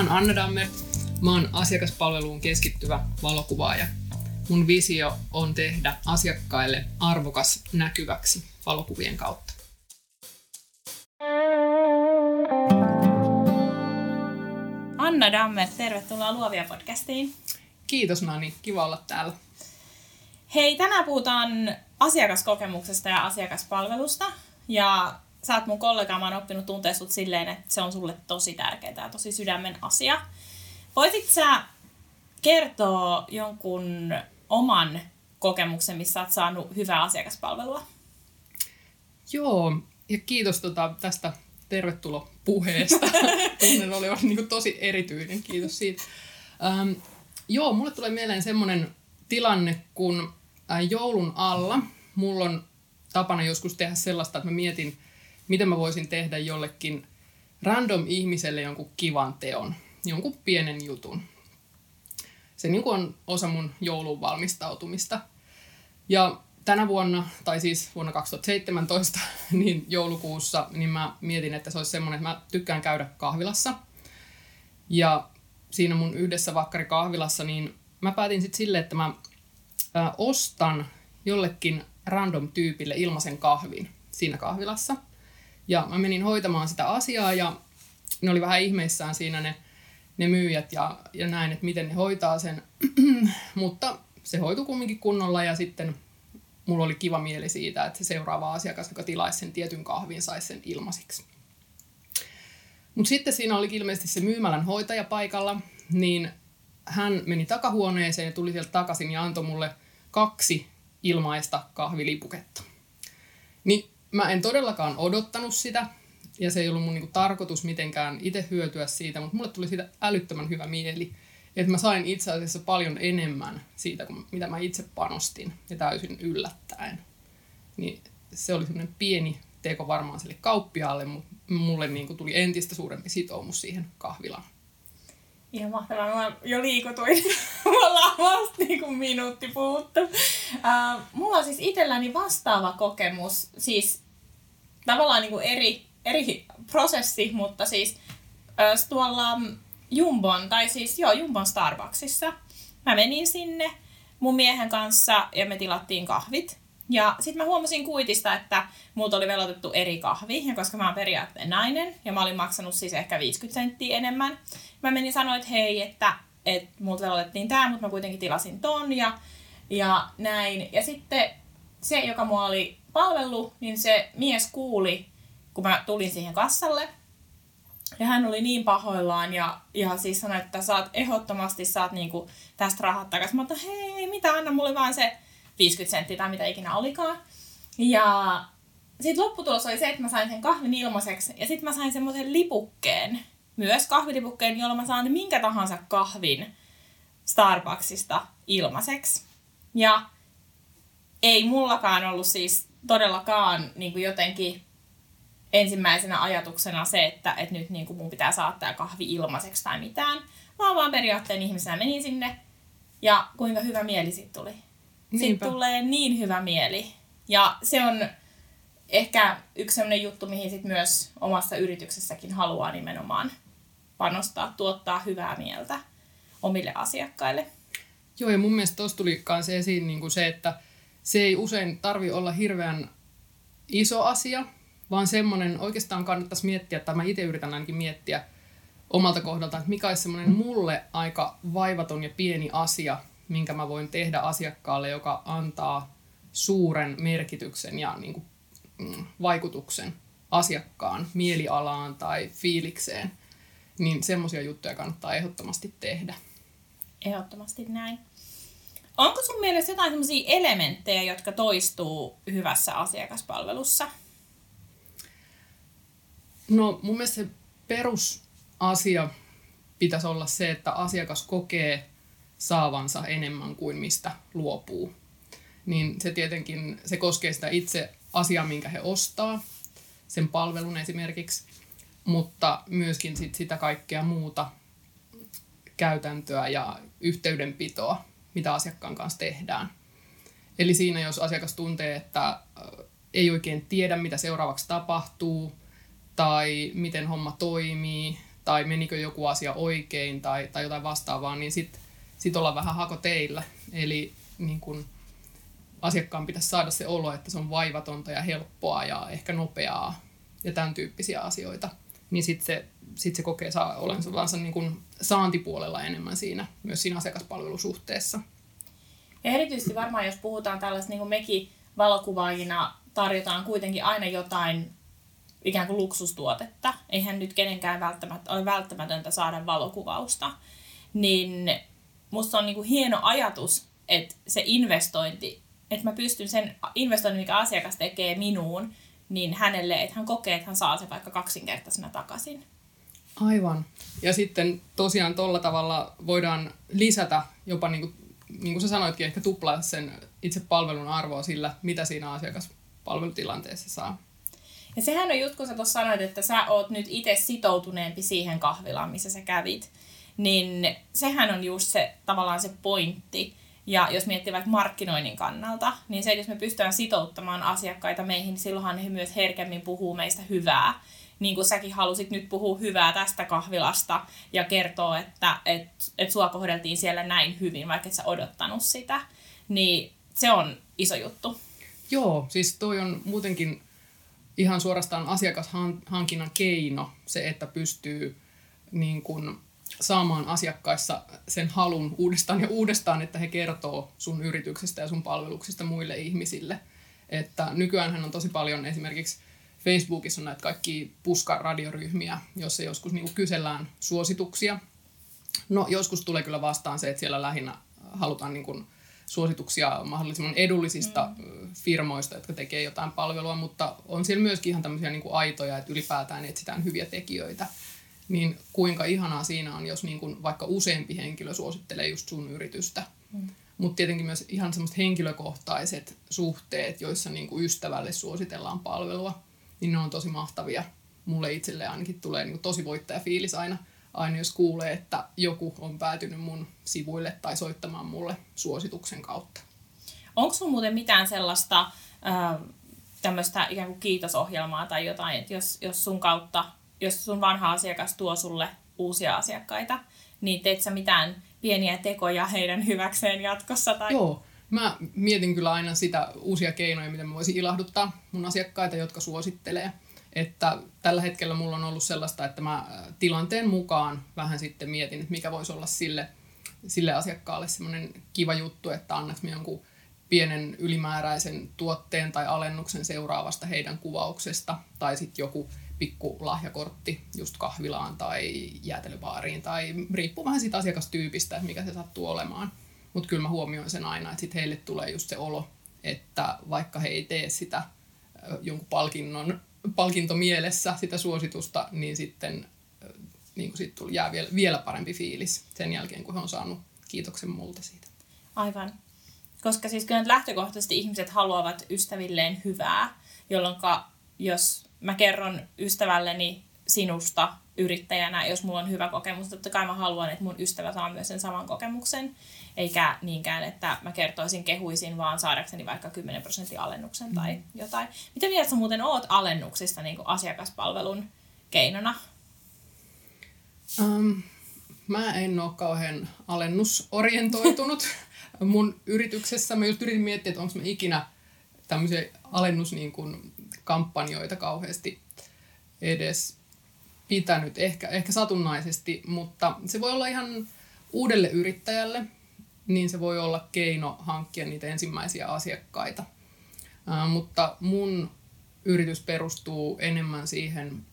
Oon Anna Dammert. Mä oon asiakaspalveluun keskittyvä valokuvaaja. Mun visio on tehdä asiakkaille arvokas näkyväksi valokuvien kautta. Anna Dammert, tervetuloa Luovia podcastiin. Kiitos Nani, kiva olla täällä. Hei, tänään puhutaan asiakaskokemuksesta ja asiakaspalvelusta. Ja sä oot mun kollega, mä oon oppinut tuntea sut silleen, että se on sulle tosi tärkeää ja tosi sydämen asia. Voisit sä kertoa jonkun oman kokemuksen, missä oot saanut hyvää asiakaspalvelua? Joo, ja kiitos tota, tästä tervetulopuheesta. Tunnen olevan niin tosi erityinen, kiitos siitä. Ähm, joo, mulle tulee mieleen semmoinen tilanne, kun joulun alla mulla on tapana joskus tehdä sellaista, että mä mietin, miten mä voisin tehdä jollekin random ihmiselle jonkun kivan teon, jonkun pienen jutun. Se niin on osa mun joulun valmistautumista. Ja tänä vuonna, tai siis vuonna 2017, niin joulukuussa, niin mä mietin, että se olisi semmoinen, että mä tykkään käydä kahvilassa. Ja siinä mun yhdessä vakkari kahvilassa, niin mä päätin sitten silleen, että mä ostan jollekin random tyypille ilmaisen kahvin siinä kahvilassa – ja mä menin hoitamaan sitä asiaa ja ne oli vähän ihmeissään siinä ne, ne myyjät ja, ja näin, että miten ne hoitaa sen. Mutta se hoitui kumminkin kunnolla ja sitten mulla oli kiva mieli siitä, että se seuraava asiakas, joka tilaisi sen tietyn kahvin, saisi sen ilmaisiksi. Mutta sitten siinä oli ilmeisesti se myymälän hoitaja paikalla, niin hän meni takahuoneeseen ja tuli sieltä takaisin ja antoi mulle kaksi ilmaista kahvilipuketta. Niin mä en todellakaan odottanut sitä, ja se ei ollut mun niinku tarkoitus mitenkään itse hyötyä siitä, mutta mulle tuli siitä älyttömän hyvä mieli, että mä sain itse asiassa paljon enemmän siitä, kuin mitä mä itse panostin, ja täysin yllättäen. Niin se oli semmoinen pieni teko varmaan sille kauppiaalle, mutta mulle niinku tuli entistä suurempi sitoumus siihen kahvilaan. Ihan mahtavaa. Mä jo liikutuin. Mulla ollaan vasta niin kuin minuutti puhuttu. Uh, mulla on siis itselläni vastaava kokemus. Siis tavallaan niin kuin eri, eri prosessi, mutta siis tuolla Jumbon, tai siis joo, Jumbon Starbucksissa. Mä menin sinne mun miehen kanssa ja me tilattiin kahvit. Ja sitten mä huomasin kuitista, että multa oli velotettu eri kahvi, ja koska mä oon periaatteen nainen, ja mä olin maksanut siis ehkä 50 senttiä enemmän, mä menin sanoa, että hei, että, että multa velotettiin tää, mutta mä kuitenkin tilasin ton, ja, ja näin. Ja sitten se, joka mua oli palvellut, niin se mies kuuli, kun mä tulin siihen kassalle, ja hän oli niin pahoillaan ja, ja siis sanoi, että saat ehdottomasti saat niinku tästä rahat takaisin. Mä että hei, mitä, anna mulle vaan se 50 senttiä tai mitä ikinä olikaan. Ja sitten lopputulos oli se, että mä sain sen kahvin ilmaiseksi ja sitten mä sain semmoisen lipukkeen, myös kahvilipukkeen, jolla mä saan minkä tahansa kahvin Starbucksista ilmaiseksi. Ja ei mullakaan ollut siis todellakaan niin kuin jotenkin ensimmäisenä ajatuksena se, että, että nyt niin kuin mun pitää saattaa kahvi ilmaiseksi tai mitään, vaan vaan periaatteen ihmisenä menin sinne ja kuinka hyvä mieli sitten tuli. Sitten tulee niin hyvä mieli. Ja se on ehkä yksi sellainen juttu, mihin sit myös omassa yrityksessäkin haluaa nimenomaan panostaa, tuottaa hyvää mieltä omille asiakkaille. Joo, ja mun mielestä tuossa tuli myös esiin niin kuin se, että se ei usein tarvi olla hirveän iso asia, vaan semmoinen oikeastaan kannattaisi miettiä, tai mä itse yritän ainakin miettiä omalta kohdalta, että mikä olisi semmoinen mulle aika vaivaton ja pieni asia, minkä mä voin tehdä asiakkaalle, joka antaa suuren merkityksen ja niin kuin, mm, vaikutuksen asiakkaan mielialaan tai fiilikseen, niin semmoisia juttuja kannattaa ehdottomasti tehdä. Ehdottomasti näin. Onko sun mielestä jotain sellaisia elementtejä, jotka toistuu hyvässä asiakaspalvelussa? No mun mielestä se perusasia pitäisi olla se, että asiakas kokee saavansa enemmän kuin mistä luopuu. Niin se tietenkin, se koskee sitä itse asiaa, minkä he ostaa, sen palvelun esimerkiksi, mutta myöskin sit sitä kaikkea muuta käytäntöä ja yhteydenpitoa, mitä asiakkaan kanssa tehdään. Eli siinä, jos asiakas tuntee, että ei oikein tiedä, mitä seuraavaksi tapahtuu, tai miten homma toimii, tai menikö joku asia oikein, tai, tai jotain vastaavaa, niin sitten sit ollaan vähän hako teillä. Eli niin kun asiakkaan pitäisi saada se olo, että se on vaivatonta ja helppoa ja ehkä nopeaa ja tämän tyyppisiä asioita. Niin sitten se, sit se kokee saa olensa niin kun saantipuolella enemmän siinä, myös siinä asiakaspalvelusuhteessa. Ja erityisesti varmaan, jos puhutaan tällaista, niin kuin mekin valokuvaajina tarjotaan kuitenkin aina jotain ikään kuin luksustuotetta. Eihän nyt kenenkään välttämättä ole välttämätöntä saada valokuvausta. Niin musta on niin kuin hieno ajatus, että se investointi, että mä pystyn sen investoinnin, mikä asiakas tekee minuun, niin hänelle, että hän kokee, että hän saa sen vaikka kaksinkertaisena takaisin. Aivan. Ja sitten tosiaan tuolla tavalla voidaan lisätä jopa, niin kuin, niin kuin sä sanoitkin, ehkä tuplaa sen itse palvelun arvoa sillä, mitä siinä asiakaspalvelutilanteessa saa. Ja sehän on juttu, kun sä tuossa sanoit, että sä oot nyt itse sitoutuneempi siihen kahvilaan, missä sä kävit. Niin sehän on just se tavallaan se pointti. Ja jos miettii vaikka markkinoinnin kannalta, niin se, että jos me pystytään sitouttamaan asiakkaita meihin, niin silloinhan he myös herkemmin puhuu meistä hyvää. Niin kuin säkin halusit nyt puhua hyvää tästä kahvilasta ja kertoa, että et, et sua kohdeltiin siellä näin hyvin, vaikka et sä odottanut sitä. Niin se on iso juttu. Joo, siis toi on muutenkin ihan suorastaan asiakashankinnan keino se, että pystyy niin kuin saamaan asiakkaissa sen halun uudestaan ja uudestaan, että he kertoo sun yrityksestä ja sun palveluksista muille ihmisille. Että nykyään on tosi paljon esimerkiksi Facebookissa on näitä kaikki puskaradioryhmiä, joissa joskus niin kysellään suosituksia. No joskus tulee kyllä vastaan se, että siellä lähinnä halutaan niin kuin suosituksia mahdollisimman edullisista mm. firmoista, jotka tekee jotain palvelua, mutta on siellä myöskin ihan tämmöisiä niin kuin aitoja, että ylipäätään etsitään hyviä tekijöitä. Niin kuinka ihanaa siinä on, jos niin kuin vaikka useampi henkilö suosittelee just sun yritystä. Mm. Mutta tietenkin myös ihan semmoiset henkilökohtaiset suhteet, joissa niin kuin ystävälle suositellaan palvelua, niin ne on tosi mahtavia. Mulle itselle ainakin tulee niin kuin tosi voittajafiilis aina – aina jos kuulee, että joku on päätynyt mun sivuille tai soittamaan mulle suosituksen kautta. Onko sun muuten mitään sellaista äh, tämmöistä ikään kuin kiitosohjelmaa tai jotain, että jos, jos sun kautta, jos sun vanha asiakas tuo sulle uusia asiakkaita, niin teet sä mitään pieniä tekoja heidän hyväkseen jatkossa? Tai... Joo, mä mietin kyllä aina sitä uusia keinoja, miten mä voisin ilahduttaa mun asiakkaita, jotka suosittelee. Että tällä hetkellä mulla on ollut sellaista, että mä äh, tilanteen mukaan vähän sitten mietin, että mikä voisi olla sille, sille asiakkaalle semmoinen kiva juttu, että annaks me jonkun pienen ylimääräisen tuotteen tai alennuksen seuraavasta heidän kuvauksesta, tai sitten joku pikku lahjakortti just kahvilaan tai jäätelöbaariin, tai riippuu vähän siitä asiakastyypistä, että mikä se sattuu olemaan. Mutta kyllä mä huomioin sen aina, että sitten heille tulee just se olo, että vaikka he ei tee sitä jonkun palkinnon palkinto mielessä sitä suositusta, niin sitten niin kuin siitä tuli, jää vielä, vielä parempi fiilis sen jälkeen, kun he on saanut kiitoksen multa siitä. Aivan. Koska siis kyllä lähtökohtaisesti ihmiset haluavat ystävilleen hyvää, jolloin jos mä kerron ystävälleni sinusta yrittäjänä, jos mulla on hyvä kokemus, totta kai mä haluan, että mun ystävä saa myös sen saman kokemuksen, eikä niinkään, että mä kertoisin kehuisin vaan saadakseni vaikka 10 prosentin alennuksen mm. tai jotain. Mitä mieltä sä muuten oot alennuksista niin asiakaspalvelun keinona? Um, mä en ole kauhean alennusorientoitunut mun yrityksessä. Mä just yritin miettiä, että onko mä ikinä tämmöisiä alennuskampanjoita niin kauheasti edes pitänyt, ehkä, ehkä satunnaisesti, mutta se voi olla ihan uudelle yrittäjälle, niin se voi olla keino hankkia niitä ensimmäisiä asiakkaita. Ää, mutta mun yritys perustuu enemmän siihen,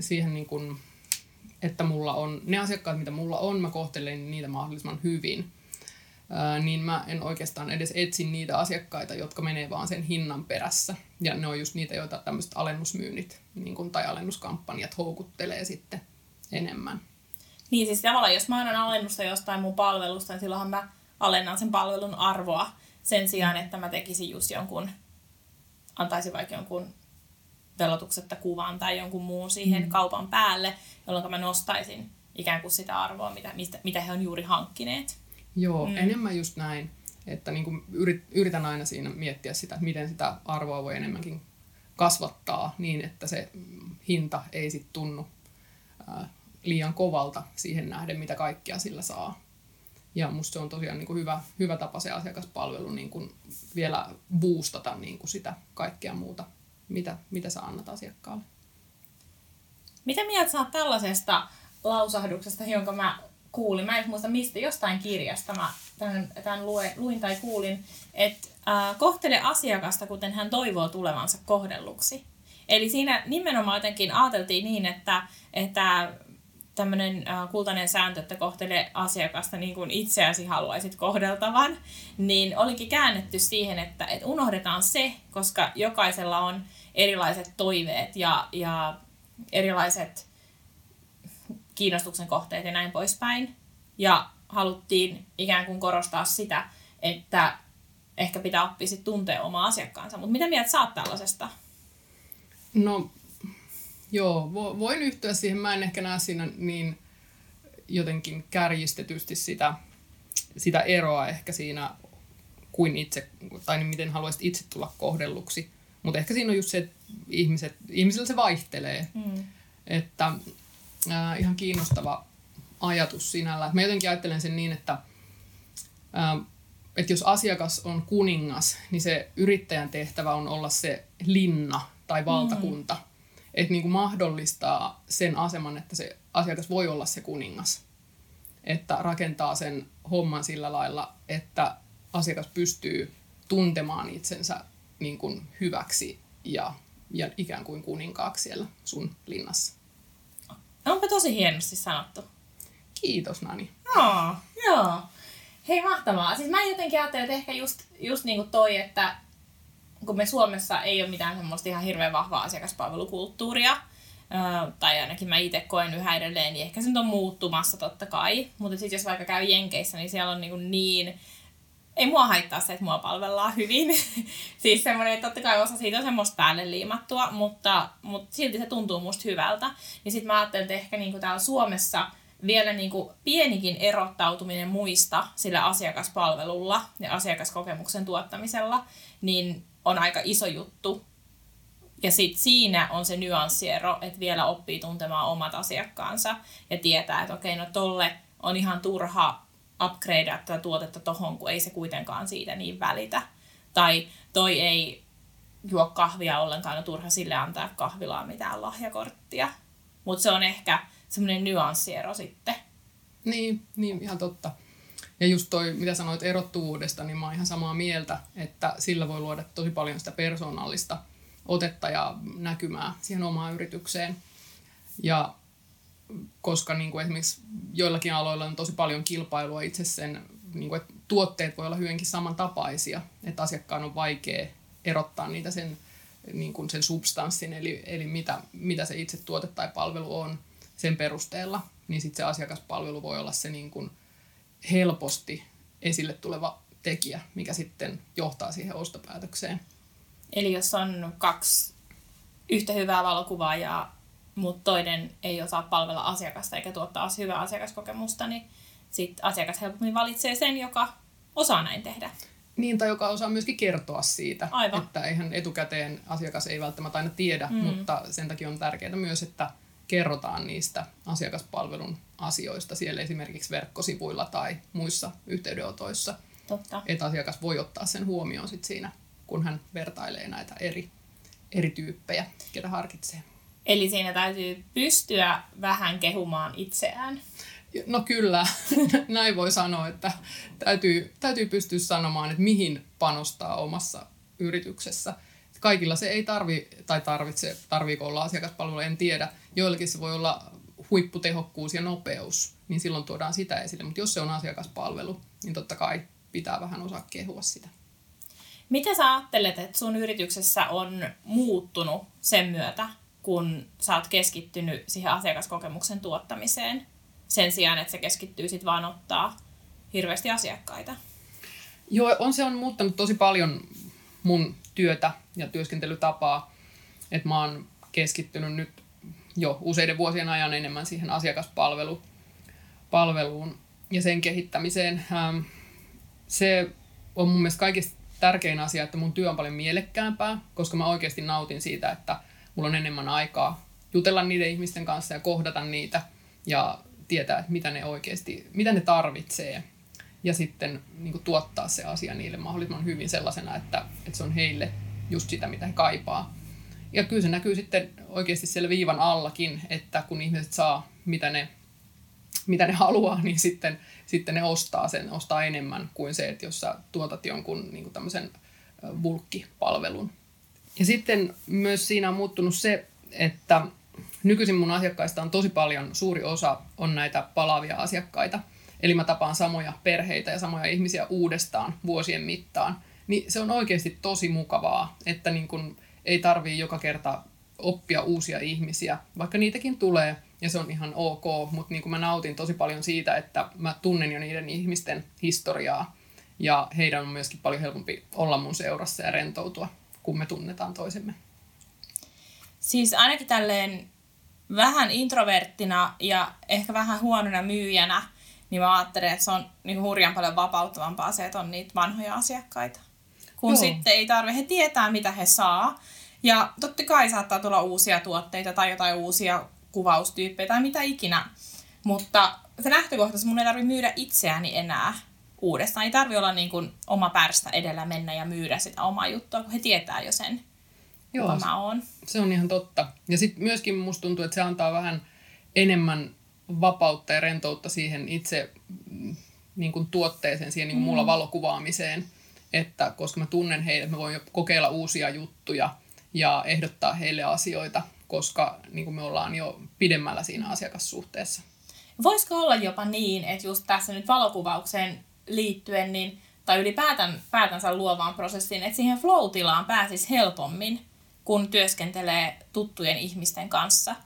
siihen niin kuin, että mulla on ne asiakkaat, mitä mulla on, mä kohtelen niitä mahdollisimman hyvin. Ää, niin mä en oikeastaan edes etsi niitä asiakkaita, jotka menee vaan sen hinnan perässä. Ja ne on just niitä, joita tämmöiset alennusmyynnit niin kuin, tai alennuskampanjat houkuttelee sitten enemmän. Niin siis tavallaan, jos mä annan alennusta jostain mun palvelusta, niin silloinhan mä alennan sen palvelun arvoa sen sijaan, että mä tekisin just jonkun, antaisin vaikka jonkun velotuksetta kuvan tai jonkun muun siihen mm. kaupan päälle, jolloin mä nostaisin ikään kuin sitä arvoa, mitä, mistä, mitä he on juuri hankkineet. Joo, mm. enemmän just näin. Että niin kuin yritän aina siinä miettiä sitä, että miten sitä arvoa voi enemmänkin kasvattaa niin, että se hinta ei sitten tunnu liian kovalta siihen nähden, mitä kaikkea sillä saa. Ja musta se on tosiaan niin kuin hyvä, hyvä tapa se asiakaspalvelu niin kuin vielä boostata niin kuin sitä kaikkea muuta, mitä, mitä sä annat asiakkaalle. Mitä mieltä sä tällaisesta lausahduksesta, jonka mä kuulin? Mä en muista mistä, jostain kirjasta mä tämän, tämän lue, luin tai kuulin, että äh, kohtele asiakasta, kuten hän toivoo tulevansa kohdelluksi. Eli siinä nimenomaan jotenkin ajateltiin niin, että, että tämmöinen äh, kultainen sääntö, että kohtele asiakasta niin kuin itseäsi haluaisit kohdeltavan, niin olikin käännetty siihen, että, että unohdetaan se, koska jokaisella on erilaiset toiveet ja, ja erilaiset kiinnostuksen kohteet ja näin poispäin. Ja haluttiin ikään kuin korostaa sitä, että ehkä pitää oppia sit tuntea omaa asiakkaansa. Mutta mitä mieltä saat tällaisesta? No joo, voin yhtyä siihen. Mä en ehkä näe siinä niin jotenkin kärjistetysti sitä, sitä eroa ehkä siinä kuin itse, tai niin miten haluaisit itse tulla kohdelluksi. Mutta ehkä siinä on just se, että ihmiset, ihmisillä se vaihtelee. Mm. Että äh, ihan kiinnostava ajatus sinällä. Mä jotenkin ajattelen sen niin, että, äh, että jos asiakas on kuningas, niin se yrittäjän tehtävä on olla se linna tai valtakunta. Mm. Että niin kuin mahdollistaa sen aseman, että se asiakas voi olla se kuningas. Että rakentaa sen homman sillä lailla, että asiakas pystyy tuntemaan itsensä niin kuin hyväksi ja, ja ikään kuin kuninkaaksi siellä sun linnassa. Onpa tosi hienosti sanottu. Kiitos Nani. Joo, joo. Hei mahtavaa. Siis mä jotenkin ajattelen, että ehkä just, just niin kuin toi, että kun me Suomessa ei ole mitään semmoista ihan hirveän vahvaa asiakaspalvelukulttuuria, tai ainakin mä itse koen yhä edelleen, niin ehkä se nyt on muuttumassa totta kai. Mutta sitten jos vaikka käy Jenkeissä, niin siellä on niin, niin ei mua haittaa se, että mua palvellaan hyvin. siis semmoinen, että totta kai osa siitä on semmoista päälle liimattua, mutta, mutta silti se tuntuu musta hyvältä. Niin sitten mä ajattelen, että ehkä niinku täällä Suomessa vielä niinku pienikin erottautuminen muista sillä asiakaspalvelulla ja asiakaskokemuksen tuottamisella, niin on aika iso juttu. Ja sitten siinä on se nyanssiero, että vielä oppii tuntemaan omat asiakkaansa ja tietää, että okei, no tolle on ihan turha upgradea tätä tuotetta tohon, kun ei se kuitenkaan siitä niin välitä. Tai toi ei juo kahvia ollenkaan, on turha sille antaa kahvilaa mitään lahjakorttia. Mutta se on ehkä semmoinen nyanssiero sitten. Niin, niin, ihan totta. Ja just toi, mitä sanoit erottuvuudesta, niin mä oon ihan samaa mieltä, että sillä voi luoda tosi paljon sitä persoonallista otetta ja näkymää siihen omaan yritykseen. Ja koska niin kuin esimerkiksi joillakin aloilla on tosi paljon kilpailua itse sen, niin kuin, että tuotteet voi olla hyvinkin samantapaisia, että asiakkaan on vaikea erottaa niitä sen, niin kuin sen substanssin, eli, eli mitä, mitä se itse tuote tai palvelu on sen perusteella, niin sitten se asiakaspalvelu voi olla se niin kuin helposti esille tuleva tekijä, mikä sitten johtaa siihen ostopäätökseen. Eli jos on kaksi yhtä hyvää valokuvaajaa mutta toinen ei osaa palvella asiakasta eikä tuottaa hyvää asiakaskokemusta, niin sit asiakas helpommin valitsee sen, joka osaa näin tehdä. Niin, tai joka osaa myöskin kertoa siitä. Aivan. Että eihän etukäteen asiakas ei välttämättä aina tiedä, mm. mutta sen takia on tärkeää myös, että kerrotaan niistä asiakaspalvelun asioista siellä esimerkiksi verkkosivuilla tai muissa yhteydenotoissa. Totta. Että asiakas voi ottaa sen huomioon sit siinä, kun hän vertailee näitä eri, eri tyyppejä, ketä harkitsee. Eli siinä täytyy pystyä vähän kehumaan itseään. No kyllä, näin voi sanoa, että täytyy, täytyy pystyä sanomaan, että mihin panostaa omassa yrityksessä. Kaikilla se ei tarvi, tai tarvitse, tarviiko olla asiakaspalvelu, en tiedä. Joillakin se voi olla huipputehokkuus ja nopeus, niin silloin tuodaan sitä esille. Mutta jos se on asiakaspalvelu, niin totta kai pitää vähän osaa kehua sitä. Mitä sä ajattelet, että sun yrityksessä on muuttunut sen myötä, kun sä oot keskittynyt siihen asiakaskokemuksen tuottamiseen. sen sijaan, että se keskittyy sitten vaan ottaa hirveästi asiakkaita. Joo, on se on muuttanut tosi paljon mun työtä ja työskentelytapaa. Että mä oon keskittynyt nyt jo useiden vuosien ajan enemmän siihen asiakaspalveluun ja sen kehittämiseen. Ähm, se on mun mielestä kaikista tärkein asia, että mun työ on paljon mielekkäämpää, koska mä oikeasti nautin siitä, että mulla on enemmän aikaa jutella niiden ihmisten kanssa ja kohdata niitä ja tietää, että mitä ne oikeasti, mitä ne tarvitsee ja sitten niin kuin, tuottaa se asia niille mahdollisimman hyvin sellaisena, että, että se on heille just sitä, mitä he kaipaa. Ja kyllä se näkyy sitten oikeasti siellä viivan allakin, että kun ihmiset saa, mitä ne, mitä ne haluaa, niin sitten, sitten ne ostaa sen, ostaa enemmän kuin se, että jos sä tuotat jonkun niin kuin tämmöisen bulkkipalvelun. Ja sitten myös siinä on muuttunut se, että nykyisin mun asiakkaista on tosi paljon, suuri osa on näitä palaavia asiakkaita. Eli mä tapaan samoja perheitä ja samoja ihmisiä uudestaan vuosien mittaan. Niin se on oikeasti tosi mukavaa, että niin kun ei tarvii joka kerta oppia uusia ihmisiä, vaikka niitäkin tulee ja se on ihan ok, mutta niin kuin mä nautin tosi paljon siitä, että mä tunnen jo niiden ihmisten historiaa ja heidän on myöskin paljon helpompi olla mun seurassa ja rentoutua, kun me tunnetaan toisemme. Siis ainakin tälleen vähän introverttina ja ehkä vähän huonona myyjänä, niin mä ajattelen, että se on niin hurjan paljon vapauttavampaa se, että on niitä vanhoja asiakkaita. Kun Joo. sitten ei tarvitse, he tietää mitä he saa. Ja totta kai saattaa tulla uusia tuotteita tai jotain uusia kuvaustyyppejä tai mitä ikinä. Mutta se lähtökohtaisesti mun ei tarvitse myydä itseäni enää uudestaan. Ei tarvitse olla niin kuin oma pärstä edellä mennä ja myydä sitä omaa juttua, kun he tietää jo sen, Joo, kuka mä oon. Se on ihan totta. Ja sitten myöskin musta tuntuu, että se antaa vähän enemmän vapautta ja rentoutta siihen itse mm, niin kuin tuotteeseen, siihen niin kuin mulla mm. valokuvaamiseen. Että koska mä tunnen heidät, mä voin jo kokeilla uusia juttuja ja ehdottaa heille asioita, koska niin kuin me ollaan jo pidemmällä siinä asiakassuhteessa. Voisiko olla jopa niin, että just tässä nyt valokuvaukseen liittyen, niin, tai ylipäätän päätänsä luovaan prosessiin, että siihen flow-tilaan pääsisi helpommin, kun työskentelee tuttujen ihmisten kanssa.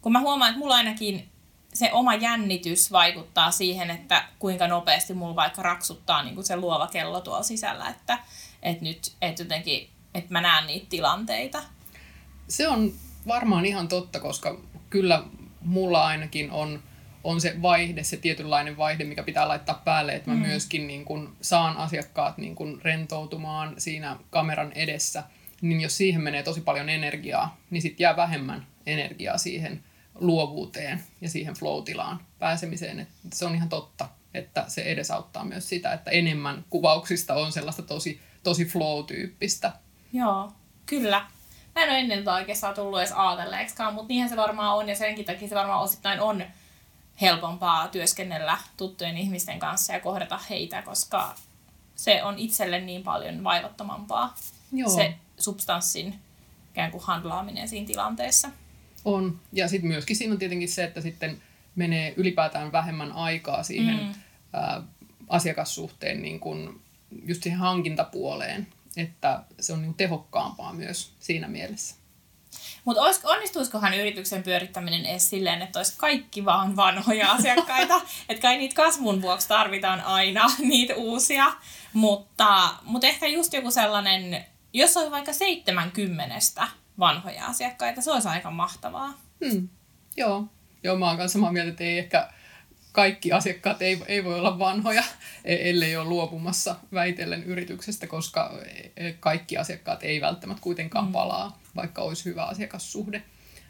Kun mä huomaan, että mulla ainakin se oma jännitys vaikuttaa siihen, että kuinka nopeasti mulla vaikka raksuttaa niin kuin se luova kello tuolla sisällä, että, että nyt että jotenkin, että mä näen niitä tilanteita. Se on varmaan ihan totta, koska kyllä mulla ainakin on, on se vaihde, se tietynlainen vaihde, mikä pitää laittaa päälle, että mä mm. myöskin niin kun saan asiakkaat niin kun rentoutumaan siinä kameran edessä. Niin jos siihen menee tosi paljon energiaa, niin sitten jää vähemmän energiaa siihen luovuuteen ja siihen flow-tilaan pääsemiseen. Että se on ihan totta, että se edesauttaa myös sitä, että enemmän kuvauksista on sellaista tosi, tosi flow-tyyppistä. Joo, kyllä. Mä en ole ennen oikeastaan tullut edes ajatelleeksikaan, mutta niinhän se varmaan on ja senkin takia se varmaan osittain on helpompaa työskennellä tuttujen ihmisten kanssa ja kohdata heitä, koska se on itselle niin paljon vaivattomampaa Joo. se substanssin ikään kuin handlaaminen siinä tilanteessa. On. Ja sitten myöskin siinä on tietenkin se, että sitten menee ylipäätään vähemmän aikaa siihen mm. ä, asiakassuhteen niin kun just siihen hankintapuoleen, että se on niin tehokkaampaa myös siinä mielessä. Mutta onnistuisikohan yrityksen pyörittäminen edes silleen, että olisi kaikki vaan vanhoja asiakkaita? että kai niitä kasvun vuoksi tarvitaan aina niitä uusia. Mutta, mutta ehkä just joku sellainen, jos on vaikka 70 vanhoja asiakkaita. Se olisi aika mahtavaa. Hmm. Joo. Joo, mä oon kanssa samaa mieltä, että ei ehkä kaikki asiakkaat ei, ei voi olla vanhoja, e, ellei ole luopumassa väitellen yrityksestä, koska e, kaikki asiakkaat ei välttämättä kuitenkaan mm. palaa, vaikka olisi hyvä asiakassuhde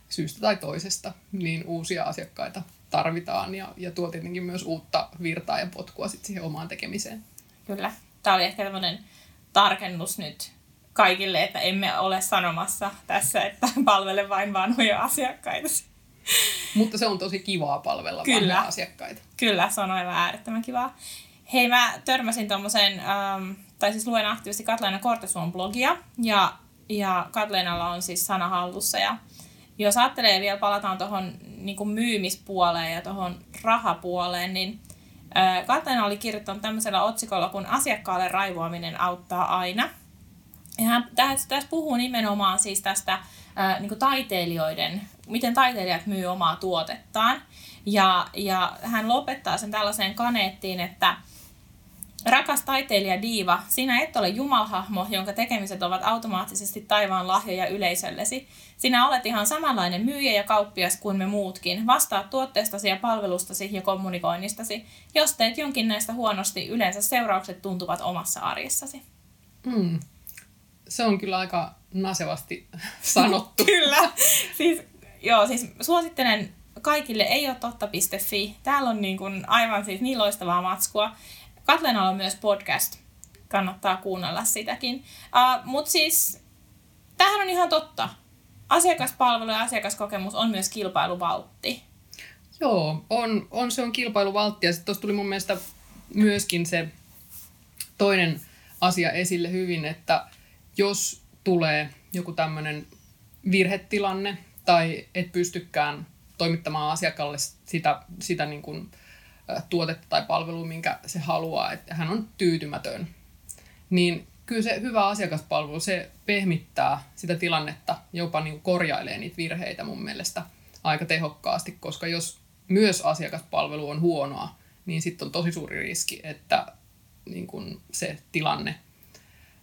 syystä tai toisesta, niin uusia asiakkaita tarvitaan ja, ja tuo tietenkin myös uutta virtaa ja potkua sit siihen omaan tekemiseen. Kyllä. Tämä oli ehkä tämmöinen tarkennus nyt kaikille, että emme ole sanomassa tässä, että palvele vain vanhoja asiakkaita. Mutta se on tosi kivaa palvella Kyllä. asiakkaita. Kyllä, se on aivan äärettömän kivaa. Hei, mä törmäsin tuommoisen, ähm, tai siis luen aktiivisesti Katleena Kortesuon blogia, ja, ja Katleenalla on siis sana hallussa, ja jos ajattelee vielä, palataan tuohon niin myymispuoleen ja tuohon rahapuoleen, niin äh, Katleena oli kirjoittanut tämmöisellä otsikolla, kun asiakkaalle raivoaminen auttaa aina – ja hän tässä, tässä puhuu nimenomaan siis tästä ää, niin taiteilijoiden miten taiteilijat myy omaa tuotettaan. Ja, ja hän lopettaa sen tällaiseen kaneettiin, että Rakas taiteilija Diiva, sinä et ole jumalhahmo, jonka tekemiset ovat automaattisesti taivaan lahjoja yleisöllesi. Sinä olet ihan samanlainen myyjä ja kauppias kuin me muutkin. Vastaat tuotteestasi ja palvelustasi ja kommunikoinnistasi. Jos teet jonkin näistä huonosti, yleensä seuraukset tuntuvat omassa arjessasi. Mm. Se on kyllä aika nasevasti sanottu. kyllä. Siis, joo, siis suosittelen kaikille ei ole totta.fi. Täällä on niin kuin aivan siis niin loistavaa matskua. Katlenalla on myös podcast. Kannattaa kuunnella sitäkin. Uh, Mutta siis, tämähän on ihan totta. Asiakaspalvelu ja asiakaskokemus on myös kilpailuvaltti. Joo, on, on se on kilpailuvaltti. Ja sitten tuossa tuli mun mielestä myöskin se toinen asia esille hyvin, että jos tulee joku tämmöinen virhetilanne tai et pystykään toimittamaan asiakkaalle sitä, sitä niin kuin, tuotetta tai palvelua, minkä se haluaa, että hän on tyytymätön, niin kyllä se hyvä asiakaspalvelu, se pehmittää sitä tilannetta, jopa niin korjailee niitä virheitä mun mielestä aika tehokkaasti, koska jos myös asiakaspalvelu on huonoa, niin sitten on tosi suuri riski, että niin kun se tilanne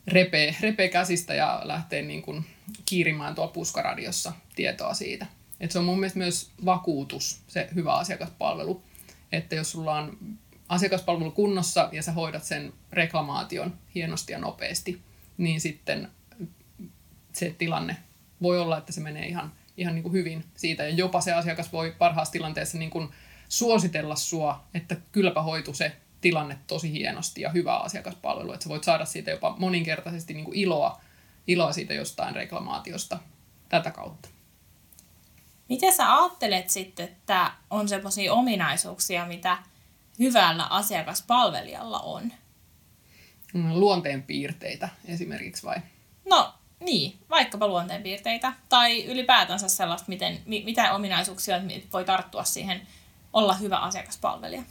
repee, repee käsistä ja lähtee niin kun kiirimään tuolla puskaradiossa tietoa siitä. Et se on mun mielestä myös vakuutus, se hyvä asiakaspalvelu, että jos sulla on asiakaspalvelu kunnossa ja sä hoidat sen reklamaation hienosti ja nopeasti, niin sitten se tilanne voi olla, että se menee ihan, ihan niin kuin hyvin siitä. Ja jopa se asiakas voi parhaassa tilanteessa niin kuin suositella sua, että kylläpä hoitu se tilanne tosi hienosti ja hyvä asiakaspalvelu, että sä voit saada siitä jopa moninkertaisesti niin kuin iloa, iloa siitä jostain reklamaatiosta tätä kautta. Miten sä ajattelet sitten, että on sellaisia ominaisuuksia, mitä hyvällä asiakaspalvelijalla on? Mm, luonteenpiirteitä esimerkiksi vai? No niin, vaikkapa luonteenpiirteitä. Tai ylipäätänsä sellaista, miten, mitä ominaisuuksia voi tarttua siihen olla hyvä asiakaspalvelija.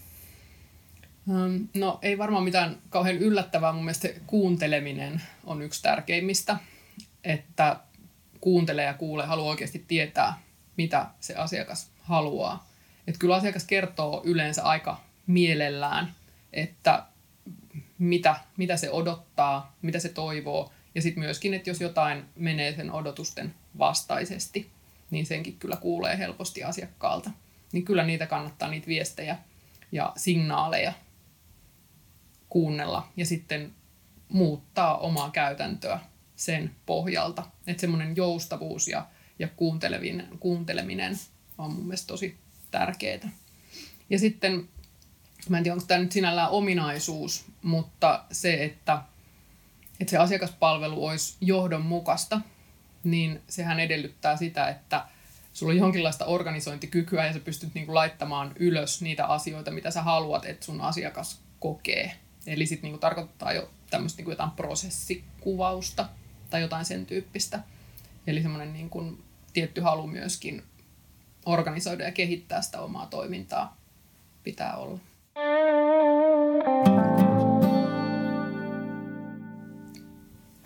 No ei varmaan mitään kauhean yllättävää. Mun mielestä kuunteleminen on yksi tärkeimmistä. Että kuuntelee ja kuulee, haluaa oikeasti tietää, mitä se asiakas haluaa. Että kyllä asiakas kertoo yleensä aika mielellään, että mitä, mitä se odottaa, mitä se toivoo. Ja sitten myöskin, että jos jotain menee sen odotusten vastaisesti, niin senkin kyllä kuulee helposti asiakkaalta. Niin kyllä niitä kannattaa, niitä viestejä ja signaaleja kuunnella ja sitten muuttaa omaa käytäntöä sen pohjalta. Että semmoinen joustavuus ja ja kuunteleminen, kuunteleminen on mun mielestä tosi tärkeää. Ja sitten, mä en tiedä onko tämä nyt sinällään ominaisuus, mutta se, että, että se asiakaspalvelu olisi johdonmukaista, niin sehän edellyttää sitä, että sulla on jonkinlaista organisointikykyä ja sä pystyt niinku laittamaan ylös niitä asioita, mitä sä haluat, että sun asiakas kokee. Eli sitten niinku tarkoittaa jo tämmöistä niinku jotain prosessikuvausta tai jotain sen tyyppistä. Eli semmoinen niin kuin tietty halu myöskin organisoida ja kehittää sitä omaa toimintaa pitää olla.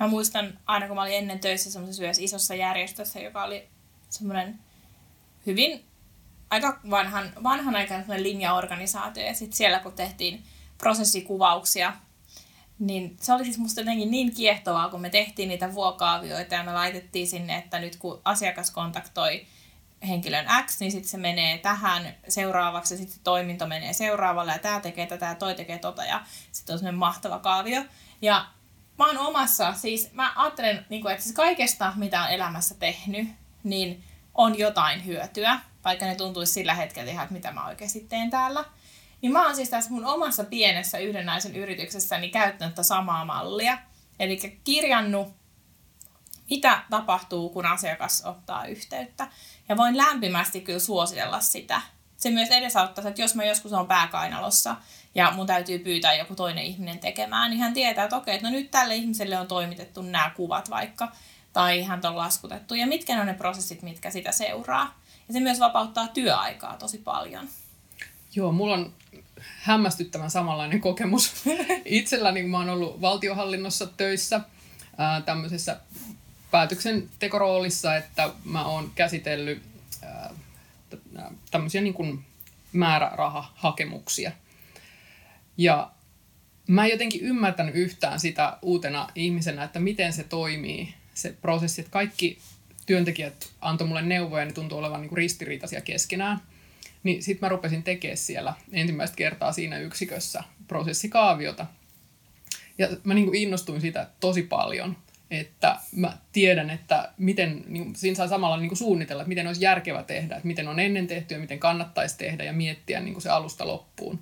Mä muistan aina, kun mä olin ennen töissä semmoisessa isossa järjestössä, joka oli semmoinen hyvin aika vanhan, vanhan aikaan linjaorganisaatio. Ja sitten siellä, kun tehtiin prosessikuvauksia niin se oli siis musta jotenkin niin kiehtovaa, kun me tehtiin niitä vuokaavioita ja me laitettiin sinne, että nyt kun asiakas kontaktoi henkilön X, niin sitten se menee tähän seuraavaksi ja sitten toiminto menee seuraavalle ja tämä tekee tätä ja toi tekee tota ja sitten on semmoinen mahtava kaavio. Ja mä oon omassa, siis mä ajattelen, niin että siis kaikesta mitä on elämässä tehnyt, niin on jotain hyötyä, vaikka ne tuntuisi sillä hetkellä ihan, että mitä mä oikeasti teen täällä. Niin mä oon siis tässä mun omassa pienessä yhden naisen yrityksessäni käyttänyt tätä samaa mallia. Eli kirjannut, mitä tapahtuu, kun asiakas ottaa yhteyttä. Ja voin lämpimästi kyllä suositella sitä. Se myös edesauttaa, että jos mä joskus on pääkainalossa ja mun täytyy pyytää joku toinen ihminen tekemään, niin hän tietää, että okei, no nyt tälle ihmiselle on toimitettu nämä kuvat vaikka, tai hän on laskutettu, ja mitkä on ne prosessit, mitkä sitä seuraa. Ja se myös vapauttaa työaikaa tosi paljon. Joo, mulla on hämmästyttävän samanlainen kokemus. Itselläni, kun mä oon ollut valtiohallinnossa töissä ää, tämmöisessä päätöksentekoroolissa, että mä oon käsitellyt ää, tämmöisiä niin kuin määrärahahakemuksia. Ja mä en jotenkin ymmärtänyt yhtään sitä uutena ihmisenä, että miten se toimii, se prosessi, että kaikki työntekijät antoi mulle neuvoja ja ne tuntuu olevan niin kuin ristiriitaisia keskenään. Niin sitten mä rupesin tekemään siellä ensimmäistä kertaa siinä yksikössä prosessikaaviota. Ja mä niin kuin innostuin siitä tosi paljon, että mä tiedän, että miten, niin siinä saa samalla niin kuin suunnitella, että miten olisi järkevä tehdä, että miten on ennen tehty ja miten kannattaisi tehdä ja miettiä niin kuin se alusta loppuun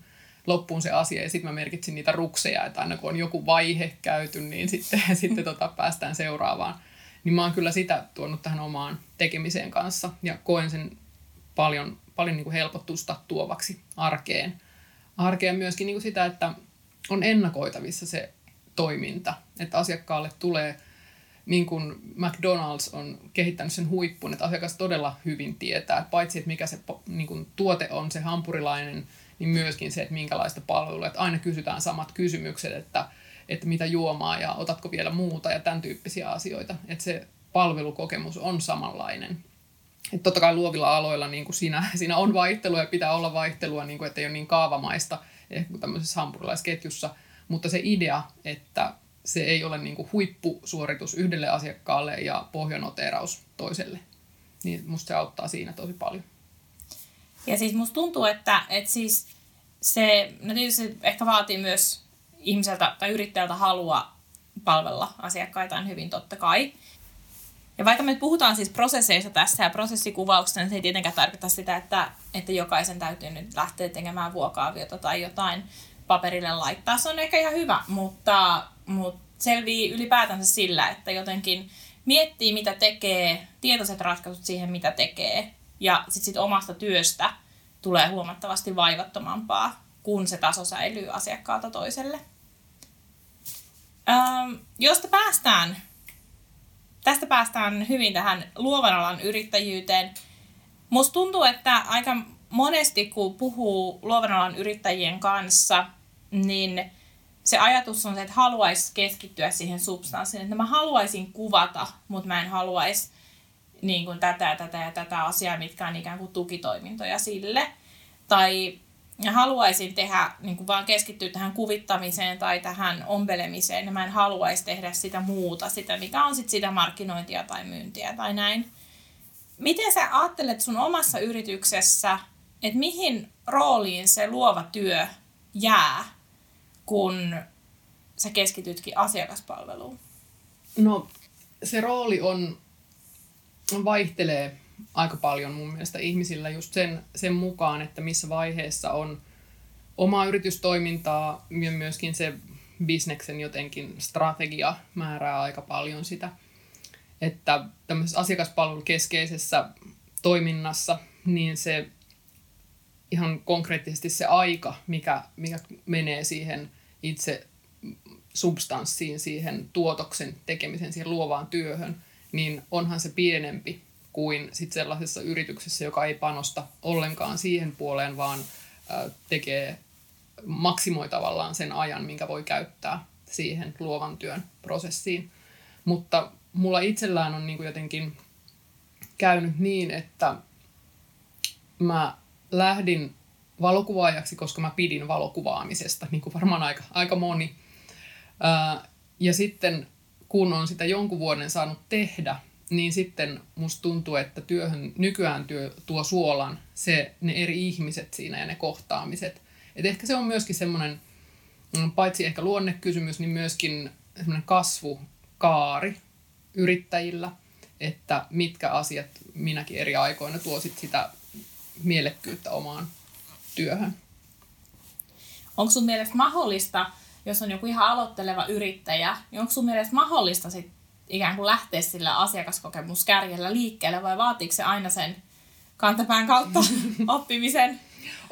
loppuun se asia. Ja sitten mä merkitsin niitä rukseja, että aina kun on joku vaihe käyty, niin sitten, sitten tota, päästään seuraavaan. Niin mä oon kyllä sitä tuonut tähän omaan tekemiseen kanssa ja koen sen paljon, paljon niin kuin helpotusta tuovaksi arkeen. Arkeen myöskin niin kuin sitä, että on ennakoitavissa se toiminta, että asiakkaalle tulee niin kuin McDonald's on kehittänyt sen huippun, että asiakas todella hyvin tietää, että paitsi että mikä se niin kuin tuote on, se hampurilainen – niin myöskin se, että minkälaista palvelua. Että aina kysytään samat kysymykset, että, että mitä juomaa ja otatko vielä muuta ja tämän tyyppisiä asioita. Että se palvelukokemus on samanlainen. Että totta kai luovilla aloilla niin kuin siinä, siinä on vaihtelua ja pitää olla vaihtelua, niin kuin, että ei ole niin kaavamaista ehkä kuin tämmöisessä hampurilaisketjussa. Mutta se idea, että se ei ole niin kuin huippusuoritus yhdelle asiakkaalle ja pohjanoteraus toiselle, niin musta se auttaa siinä tosi paljon. Ja siis musta tuntuu, että, että siis se, no tietysti ehkä vaatii myös ihmiseltä tai yrittäjältä halua palvella asiakkaitaan hyvin totta kai. Ja vaikka me puhutaan siis prosesseista tässä ja prosessikuvauksesta, niin se ei tietenkään tarkoita sitä, että, että jokaisen täytyy nyt lähteä tekemään vuokaaviota tai jotain paperille laittaa. Se on ehkä ihan hyvä, mutta, mutta selvii ylipäätänsä sillä, että jotenkin miettii mitä tekee, tietoiset ratkaisut siihen mitä tekee ja sitten sit omasta työstä tulee huomattavasti vaivattomampaa, kun se taso säilyy asiakkaalta toiselle. Ähm, josta päästään, tästä päästään hyvin tähän luovan alan yrittäjyyteen. Musta tuntuu, että aika monesti kun puhuu luovan alan yrittäjien kanssa, niin se ajatus on se, että haluaisi keskittyä siihen substanssiin, että mä haluaisin kuvata, mutta mä en haluaisi niin kuin tätä ja tätä ja tätä asiaa, mitkä on ikään kuin tukitoimintoja sille. Tai haluaisin tehdä, niin kuin vaan keskittyä tähän kuvittamiseen tai tähän ompelemiseen, ja mä en haluaisi tehdä sitä muuta, sitä mikä on sitten sitä markkinointia tai myyntiä tai näin. Miten sä ajattelet sun omassa yrityksessä, että mihin rooliin se luova työ jää, kun sä keskitytkin asiakaspalveluun? No se rooli on vaihtelee aika paljon mun mielestä ihmisillä just sen, sen mukaan, että missä vaiheessa on omaa yritystoimintaa ja myöskin se bisneksen jotenkin strategia määrää aika paljon sitä. Että tämmöisessä asiakaspalvelukeskeisessä toiminnassa, niin se ihan konkreettisesti se aika, mikä, mikä menee siihen itse substanssiin, siihen tuotoksen tekemisen, siihen luovaan työhön, niin onhan se pienempi kuin sit sellaisessa yrityksessä, joka ei panosta ollenkaan siihen puoleen, vaan tekee, maksimoi tavallaan sen ajan, minkä voi käyttää siihen luovan työn prosessiin. Mutta mulla itsellään on niin kuin jotenkin käynyt niin, että mä lähdin valokuvaajaksi, koska mä pidin valokuvaamisesta, niin kuin varmaan aika, aika moni. ja sitten kun on sitä jonkun vuoden saanut tehdä, niin sitten musta tuntuu, että työhön nykyään työ tuo suolan se, ne eri ihmiset siinä ja ne kohtaamiset. Et ehkä se on myöskin semmoinen, mm, paitsi ehkä luonnekysymys, niin myöskin semmoinen kasvukaari yrittäjillä, että mitkä asiat minäkin eri aikoina tuo sit sitä mielekkyyttä omaan työhön. Onko sun mielestä mahdollista, jos on joku ihan aloitteleva yrittäjä, niin onko sun mielestä mahdollista sit ikään kuin lähteä sillä asiakaskokemuskärjellä liikkeelle vai vaatiiko se aina sen kantapään kautta oppimisen?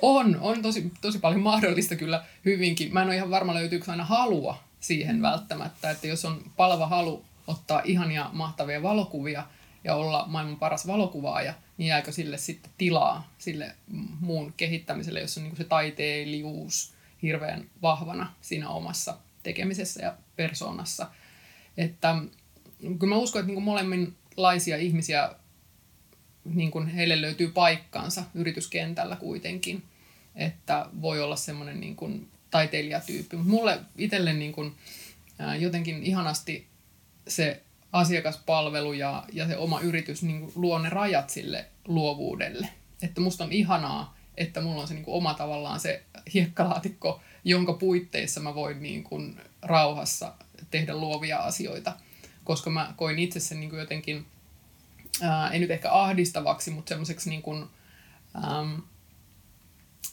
On, on tosi, tosi paljon mahdollista kyllä hyvinkin. Mä en ole ihan varma löytyykö aina halua siihen mm. välttämättä, että jos on palava halu ottaa ihania mahtavia valokuvia ja olla maailman paras valokuvaaja, niin jääkö sille sitten tilaa sille muun kehittämiselle, jos on niin se taiteilijuus hirveän vahvana siinä omassa tekemisessä ja persoonassa. Että kyllä mä uskon, että niin molemminlaisia ihmisiä niin kuin heille löytyy paikkansa yrityskentällä kuitenkin, että voi olla semmoinen niin kuin taiteilijatyyppi. Mutta mulle itselle niin kuin, jotenkin ihanasti se asiakaspalvelu ja, ja se oma yritys niin kuin luo ne rajat sille luovuudelle. Että musta on ihanaa, että mulla on se niin kuin oma tavallaan se hiekkalaatikko, jonka puitteissa mä voin niin kuin rauhassa tehdä luovia asioita. Koska mä koin itse sen niin kuin jotenkin, ää, ei nyt ehkä ahdistavaksi, mutta semmoiseksi niin kuin, äm,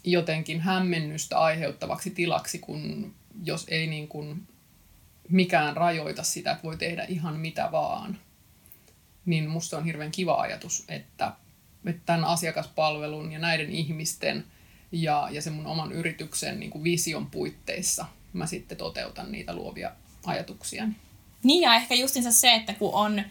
jotenkin hämmennystä aiheuttavaksi tilaksi, kun jos ei niin kuin mikään rajoita sitä, että voi tehdä ihan mitä vaan. Niin musta on hirveän kiva ajatus, että, että tämän asiakaspalvelun ja näiden ihmisten ja, ja sen mun oman yrityksen niin kuin vision puitteissa mä sitten toteutan niitä luovia ajatuksia. Niin ja ehkä justiinsa se, että kun on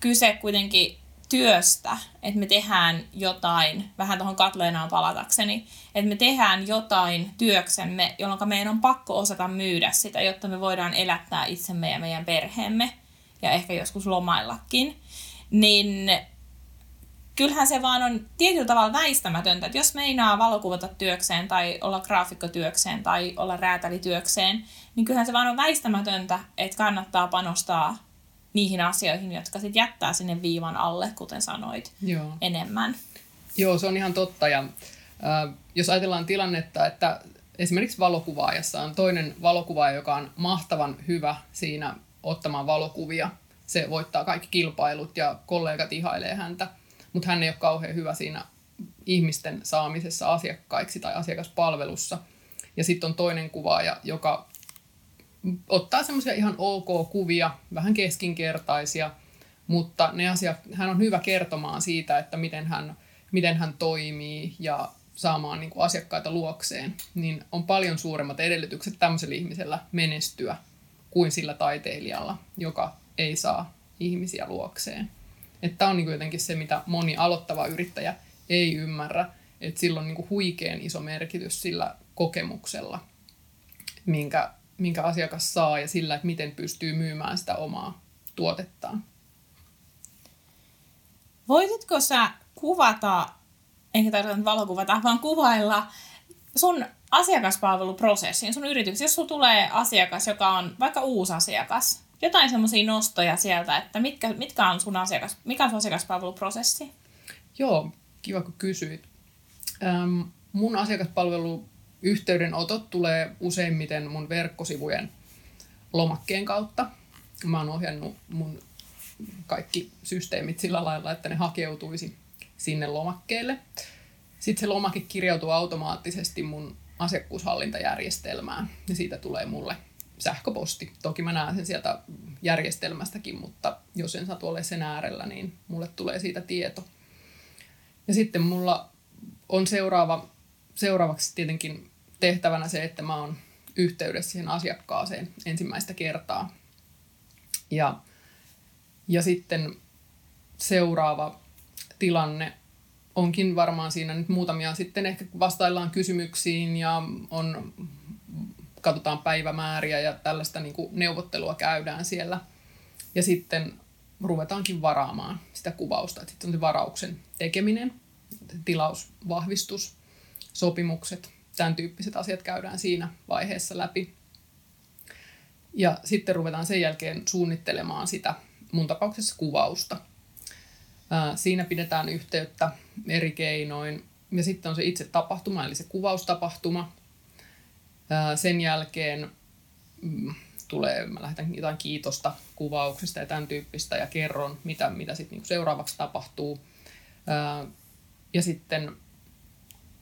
kyse kuitenkin työstä, että me tehdään jotain, vähän tuohon Katleenaan palatakseni, että me tehdään jotain työksemme, jolloin meidän on pakko osata myydä sitä, jotta me voidaan elättää itsemme ja meidän perheemme ja ehkä joskus lomaillakin, niin kyllähän se vaan on tietyllä tavalla väistämätöntä, että jos meinaa valokuvata työkseen tai olla graafikkotyökseen tai olla räätälityökseen, niin kyllähän se vaan on väistämätöntä, että kannattaa panostaa niihin asioihin, jotka sitten jättää sinne viivan alle, kuten sanoit, Joo. enemmän. Joo, se on ihan totta. Ja, äh, jos ajatellaan tilannetta, että esimerkiksi valokuvaajassa on toinen valokuvaaja, joka on mahtavan hyvä siinä ottamaan valokuvia. Se voittaa kaikki kilpailut ja kollegat ihailee häntä, mutta hän ei ole kauhean hyvä siinä ihmisten saamisessa asiakkaiksi tai asiakaspalvelussa. Ja sitten on toinen kuvaaja, joka ottaa semmoisia ihan ok kuvia, vähän keskinkertaisia, mutta ne asiat, hän on hyvä kertomaan siitä, että miten hän, miten hän toimii ja saamaan niin kuin asiakkaita luokseen, niin on paljon suuremmat edellytykset tämmöisellä ihmisellä menestyä kuin sillä taiteilijalla, joka ei saa ihmisiä luokseen. Tämä on niin jotenkin se, mitä moni aloittava yrittäjä ei ymmärrä, että sillä on niin huikean iso merkitys sillä kokemuksella, minkä minkä asiakas saa ja sillä, että miten pystyy myymään sitä omaa tuotettaan. Voisitko sä kuvata, enkä tarkoita valokuvata, vaan kuvailla sun asiakaspalveluprosessin, sun yrityksen, jos sulla tulee asiakas, joka on vaikka uusi asiakas, jotain semmoisia nostoja sieltä, että mitkä, mitkä on sun asiakas, mikä on sun asiakaspalveluprosessi? Joo, kiva kun kysyit. Ähm, mun asiakaspalvelu Yhteydenotot tulee useimmiten mun verkkosivujen lomakkeen kautta. Mä oon ohjannut mun kaikki systeemit sillä lailla, että ne hakeutuisi sinne lomakkeelle. Sitten se lomake kirjautuu automaattisesti mun asiakkuushallintajärjestelmään ja siitä tulee mulle sähköposti. Toki mä näen sen sieltä järjestelmästäkin, mutta jos en satu ole sen äärellä, niin mulle tulee siitä tieto. Ja sitten mulla on seuraava, seuraavaksi tietenkin tehtävänä se, että mä oon yhteydessä siihen asiakkaaseen ensimmäistä kertaa. Ja, ja sitten seuraava tilanne onkin varmaan siinä nyt muutamia sitten ehkä vastaillaan kysymyksiin ja on, katsotaan päivämääriä ja tällaista niin kuin neuvottelua käydään siellä. Ja sitten ruvetaankin varaamaan sitä kuvausta. Sitten on se varauksen tekeminen, tilausvahvistus, sopimukset, tämän tyyppiset asiat käydään siinä vaiheessa läpi. Ja sitten ruvetaan sen jälkeen suunnittelemaan sitä, mun tapauksessa kuvausta. Siinä pidetään yhteyttä eri keinoin. Ja sitten on se itse tapahtuma, eli se kuvaustapahtuma. Sen jälkeen mm, tulee, mä lähetän jotain kiitosta kuvauksesta ja tämän tyyppistä ja kerron, mitä, mitä sitten niinku seuraavaksi tapahtuu. Ja sitten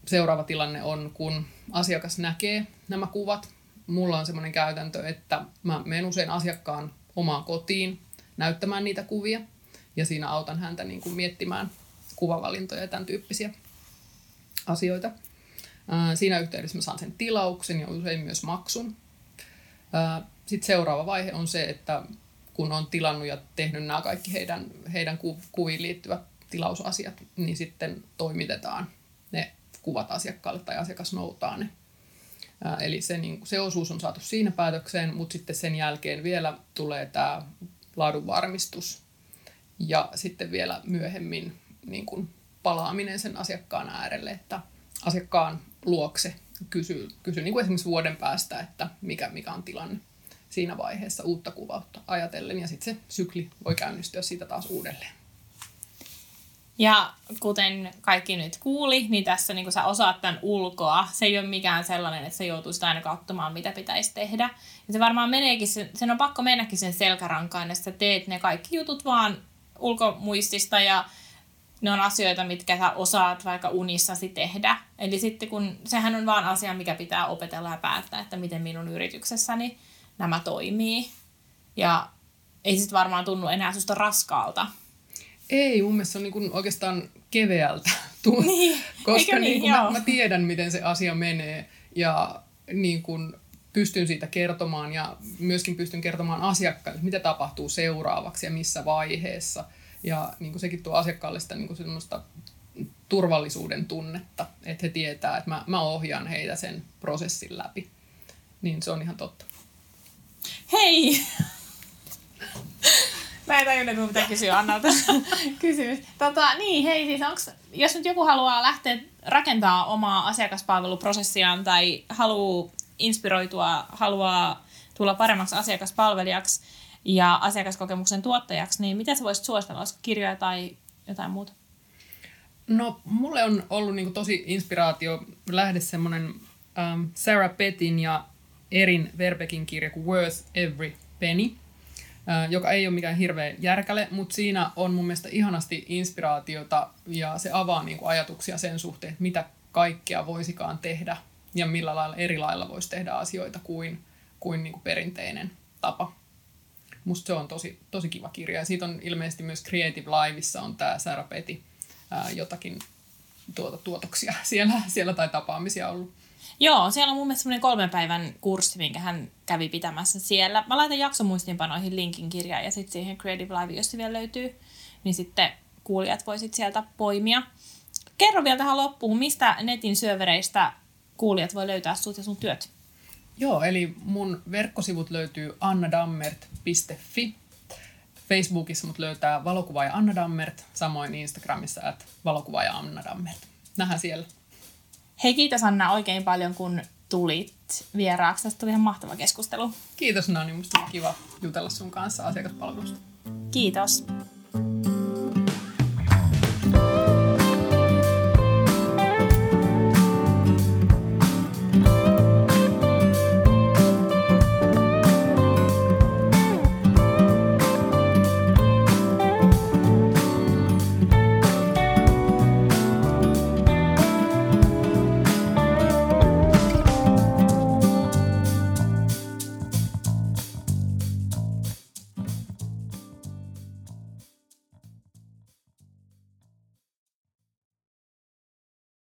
seuraava tilanne on, kun asiakas näkee nämä kuvat. Mulla on semmoinen käytäntö, että mä menen usein asiakkaan omaan kotiin näyttämään niitä kuvia ja siinä autan häntä niin kuin miettimään kuvavalintoja ja tämän tyyppisiä asioita. Siinä yhteydessä mä saan sen tilauksen ja usein myös maksun. Sitten seuraava vaihe on se, että kun on tilannut ja tehnyt nämä kaikki heidän, heidän kuviin liittyvät tilausasiat, niin sitten toimitetaan ne kuvat asiakkaalle tai asiakas noutaa ne. Eli se, niin, se osuus on saatu siinä päätökseen, mutta sitten sen jälkeen vielä tulee tämä laadunvarmistus ja sitten vielä myöhemmin niin kuin palaaminen sen asiakkaan äärelle, että asiakkaan luokse kysyy, kysyy niin kuin esimerkiksi vuoden päästä, että mikä, mikä on tilanne siinä vaiheessa uutta kuvautta ajatellen, ja sitten se sykli voi käynnistyä siitä taas uudelleen. Ja kuten kaikki nyt kuuli, niin tässä niin sä osaat tämän ulkoa. Se ei ole mikään sellainen, että sä joutuisit aina katsomaan, mitä pitäisi tehdä. Ja se varmaan meneekin, sen, sen on pakko mennäkin sen selkärankaan, että sä teet ne kaikki jutut vaan ulkomuistista ja ne on asioita, mitkä sä osaat vaikka unissasi tehdä. Eli sitten kun sehän on vaan asia, mikä pitää opetella ja päättää, että miten minun yrityksessäni nämä toimii. Ja ei sitten varmaan tunnu enää susta raskaalta. Ei, mun mielestä se on niin oikeastaan keveältä. Niin, koska niin, niin mä, mä tiedän, miten se asia menee ja niin kuin pystyn siitä kertomaan ja myöskin pystyn kertomaan asiakkaille, mitä tapahtuu seuraavaksi ja missä vaiheessa. Ja niin kuin sekin tuo asiakkaalle sitä niin kuin semmoista turvallisuuden tunnetta, että he tietää, että mä, mä ohjaan heitä sen prosessin läpi. Niin se on ihan totta. Hei! Mä en tajunnut, että pitää kysyä Annalta kysymys. Tota, niin, hei, siis onks, jos nyt joku haluaa lähteä rakentaa omaa asiakaspalveluprosessiaan tai haluaa inspiroitua, haluaa tulla paremmaksi asiakaspalvelijaksi ja asiakaskokemuksen tuottajaksi, niin mitä sä voisit suositella? Kirjoja tai jotain muuta? No, mulle on ollut niin tosi inspiraatio lähde semmoinen ähm, Sarah Pettin ja Erin Verbekin kirja kuin Worth Every Penny, äh, joka ei ole mikään hirveä järkäle, mutta siinä on mun mielestä ihanasti inspiraatiota ja se avaa niin kuin ajatuksia sen suhteen, että mitä kaikkea voisikaan tehdä ja millä lailla eri lailla voisi tehdä asioita kuin, kuin, niin kuin perinteinen tapa. Musta se on tosi, tosi kiva kirja. Ja siitä on ilmeisesti myös Creative Liveissa on tämä Sarah Petty ää, jotakin tuota, tuotoksia siellä, siellä tai tapaamisia ollut. Joo, siellä on mun mielestä semmoinen kolmen päivän kurssi, minkä hän kävi pitämässä siellä. Mä laitan jaksomuistiinpanoihin linkin kirjaan ja sitten siihen Creative Live, jos se vielä löytyy, niin sitten kuulijat voisit sieltä poimia. Kerro vielä tähän loppuun, mistä netin syövereistä kuulijat voi löytää sut ja sun työt? Joo, eli mun verkkosivut löytyy annadammert.fi. Facebookissa mut löytää valokuvaaja Anna Dammert, samoin Instagramissa että valokuvaaja Anna Dammert. Nähdään siellä. Hei kiitos Anna oikein paljon kun tulit vieraaksi. Tästä tuli ihan mahtava keskustelu. Kiitos Nani, musta oli kiva jutella sun kanssa asiakaspalvelusta. Kiitos.